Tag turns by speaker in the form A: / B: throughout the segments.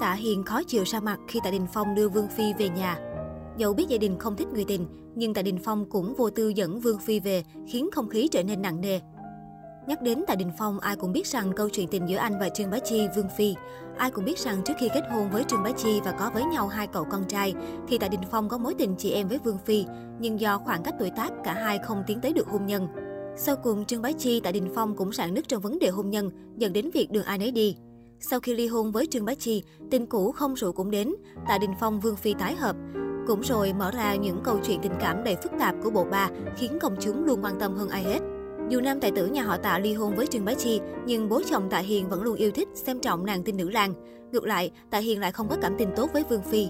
A: Tạ Hiền khó chịu ra mặt khi Tạ Đình Phong đưa Vương Phi về nhà. Dẫu biết gia đình không thích người tình, nhưng Tạ Đình Phong cũng vô tư dẫn Vương Phi về, khiến không khí trở nên nặng nề. Nhắc đến Tạ Đình Phong, ai cũng biết rằng câu chuyện tình giữa anh và Trương Bá Chi, Vương Phi. Ai cũng biết rằng trước khi kết hôn với Trương Bá Chi và có với nhau hai cậu con trai, thì Tạ Đình Phong có mối tình chị em với Vương Phi, nhưng do khoảng cách tuổi tác, cả hai không tiến tới được hôn nhân. Sau cùng, Trương Bá Chi, Tạ Đình Phong cũng sạn nứt trong vấn đề hôn nhân, dẫn đến việc đường ai nấy đi. Sau khi ly hôn với Trương Bá Chi, tình cũ không rượu cũng đến, Tạ Đình Phong Vương Phi tái hợp. Cũng rồi mở ra những câu chuyện tình cảm đầy phức tạp của bộ ba khiến công chúng luôn quan tâm hơn ai hết. Dù nam tài tử nhà họ Tạ ly hôn với Trương Bá Chi, nhưng bố chồng Tạ Hiền vẫn luôn yêu thích, xem trọng nàng tin nữ lang. Ngược lại, Tạ Hiền lại không có cảm tình tốt với Vương Phi.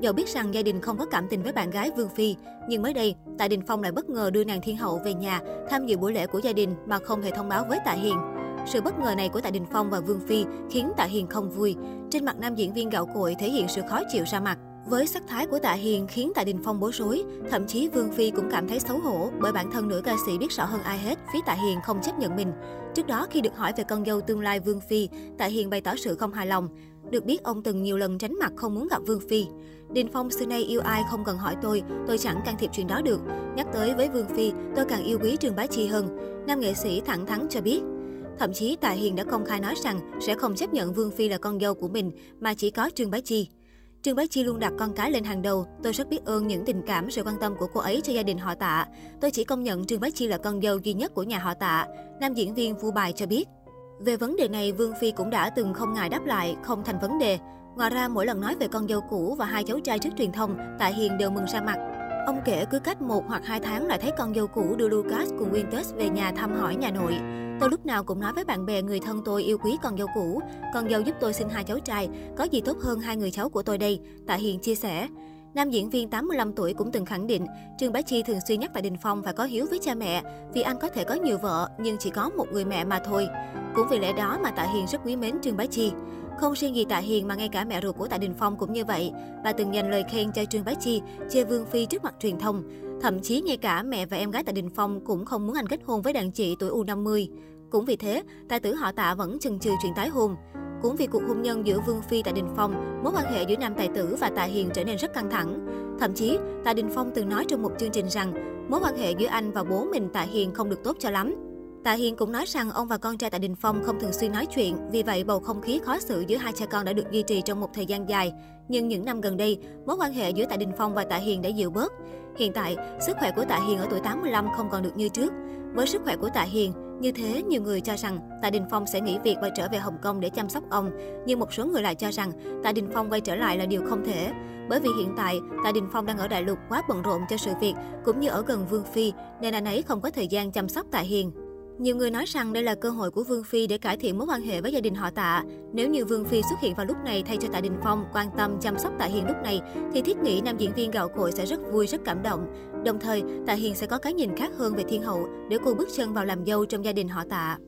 A: Dẫu biết rằng gia đình không có cảm tình với bạn gái Vương Phi, nhưng mới đây, Tạ Đình Phong lại bất ngờ đưa nàng Thiên Hậu về nhà tham dự buổi lễ của gia đình mà không hề thông báo với Tạ Hiền. Sự bất ngờ này của Tạ Đình Phong và Vương Phi khiến Tạ Hiền không vui. Trên mặt nam diễn viên gạo cội thể hiện sự khó chịu ra mặt. Với sắc thái của Tạ Hiền khiến Tạ Đình Phong bối rối, thậm chí Vương Phi cũng cảm thấy xấu hổ bởi bản thân nữ ca sĩ biết rõ hơn ai hết, phía Tạ Hiền không chấp nhận mình. Trước đó khi được hỏi về con dâu tương lai Vương Phi, Tạ Hiền bày tỏ sự không hài lòng. Được biết ông từng nhiều lần tránh mặt không muốn gặp Vương Phi. Đình Phong xưa nay yêu ai không cần hỏi tôi, tôi chẳng can thiệp chuyện đó được. Nhắc tới với Vương Phi, tôi càng yêu quý Trường Bá Chi hơn. Nam nghệ sĩ thẳng thắn cho biết, Thậm chí Tạ Hiền đã công khai nói rằng sẽ không chấp nhận Vương Phi là con dâu của mình, mà chỉ có Trương Bá Chi. Trương Bá Chi luôn đặt con cái lên hàng đầu. Tôi rất biết ơn những tình cảm, sự quan tâm của cô ấy cho gia đình họ Tạ. Tôi chỉ công nhận Trương Bá Chi là con dâu duy nhất của nhà họ Tạ. Nam diễn viên Vu Bài cho biết. Về vấn đề này, Vương Phi cũng đã từng không ngại đáp lại, không thành vấn đề. Ngoài ra, mỗi lần nói về con dâu cũ và hai cháu trai trước truyền thông, Tạ Hiền đều mừng ra mặt. Ông kể cứ cách một hoặc hai tháng lại thấy con dâu cũ đưa Lucas cùng Winters về nhà thăm hỏi nhà nội. Tôi lúc nào cũng nói với bạn bè người thân tôi yêu quý con dâu cũ. Con dâu giúp tôi sinh hai cháu trai, có gì tốt hơn hai người cháu của tôi đây, Tạ Hiền chia sẻ. Nam diễn viên 85 tuổi cũng từng khẳng định, Trương Bá Chi thường xuyên nhắc Tạ Đình Phong phải có hiếu với cha mẹ, vì anh có thể có nhiều vợ nhưng chỉ có một người mẹ mà thôi. Cũng vì lẽ đó mà Tạ Hiền rất quý mến Trương Bá Chi. Không riêng gì Tạ Hiền mà ngay cả mẹ ruột của Tạ Đình Phong cũng như vậy. Bà từng dành lời khen cho Trương Bá Chi, chê Vương Phi trước mặt truyền thông. Thậm chí ngay cả mẹ và em gái Tạ Đình Phong cũng không muốn anh kết hôn với đàn chị tuổi U50. Cũng vì thế, tài tử họ Tạ vẫn chần chừ chuyện tái hôn. Cũng vì cuộc hôn nhân giữa Vương Phi Tạ Đình Phong, mối quan hệ giữa nam tài tử và Tạ Hiền trở nên rất căng thẳng. Thậm chí, Tạ Đình Phong từng nói trong một chương trình rằng mối quan hệ giữa anh và bố mình Tạ Hiền không được tốt cho lắm. Tạ Hiền cũng nói rằng ông và con trai Tạ Đình Phong không thường xuyên nói chuyện, vì vậy bầu không khí khó xử giữa hai cha con đã được duy trì trong một thời gian dài. Nhưng những năm gần đây, mối quan hệ giữa Tạ Đình Phong và Tạ Hiền đã dịu bớt. Hiện tại, sức khỏe của Tạ Hiền ở tuổi 85 không còn được như trước. Với sức khỏe của Tạ Hiền, như thế nhiều người cho rằng Tạ Đình Phong sẽ nghỉ việc và trở về Hồng Kông để chăm sóc ông, nhưng một số người lại cho rằng Tạ Đình Phong quay trở lại là điều không thể. Bởi vì hiện tại, Tạ Đình Phong đang ở Đại Lục quá bận rộn cho sự việc, cũng như ở gần Vương Phi, nên anh ấy không có thời gian chăm sóc Tạ Hiền. Nhiều người nói rằng đây là cơ hội của Vương Phi để cải thiện mối quan hệ với gia đình họ Tạ. Nếu như Vương Phi xuất hiện vào lúc này thay cho Tạ Đình Phong quan tâm chăm sóc Tạ Hiền lúc này, thì thiết nghĩ nam diễn viên gạo cội sẽ rất vui, rất cảm động. Đồng thời, Tạ Hiền sẽ có cái nhìn khác hơn về Thiên Hậu để cô bước chân vào làm dâu trong gia đình họ Tạ.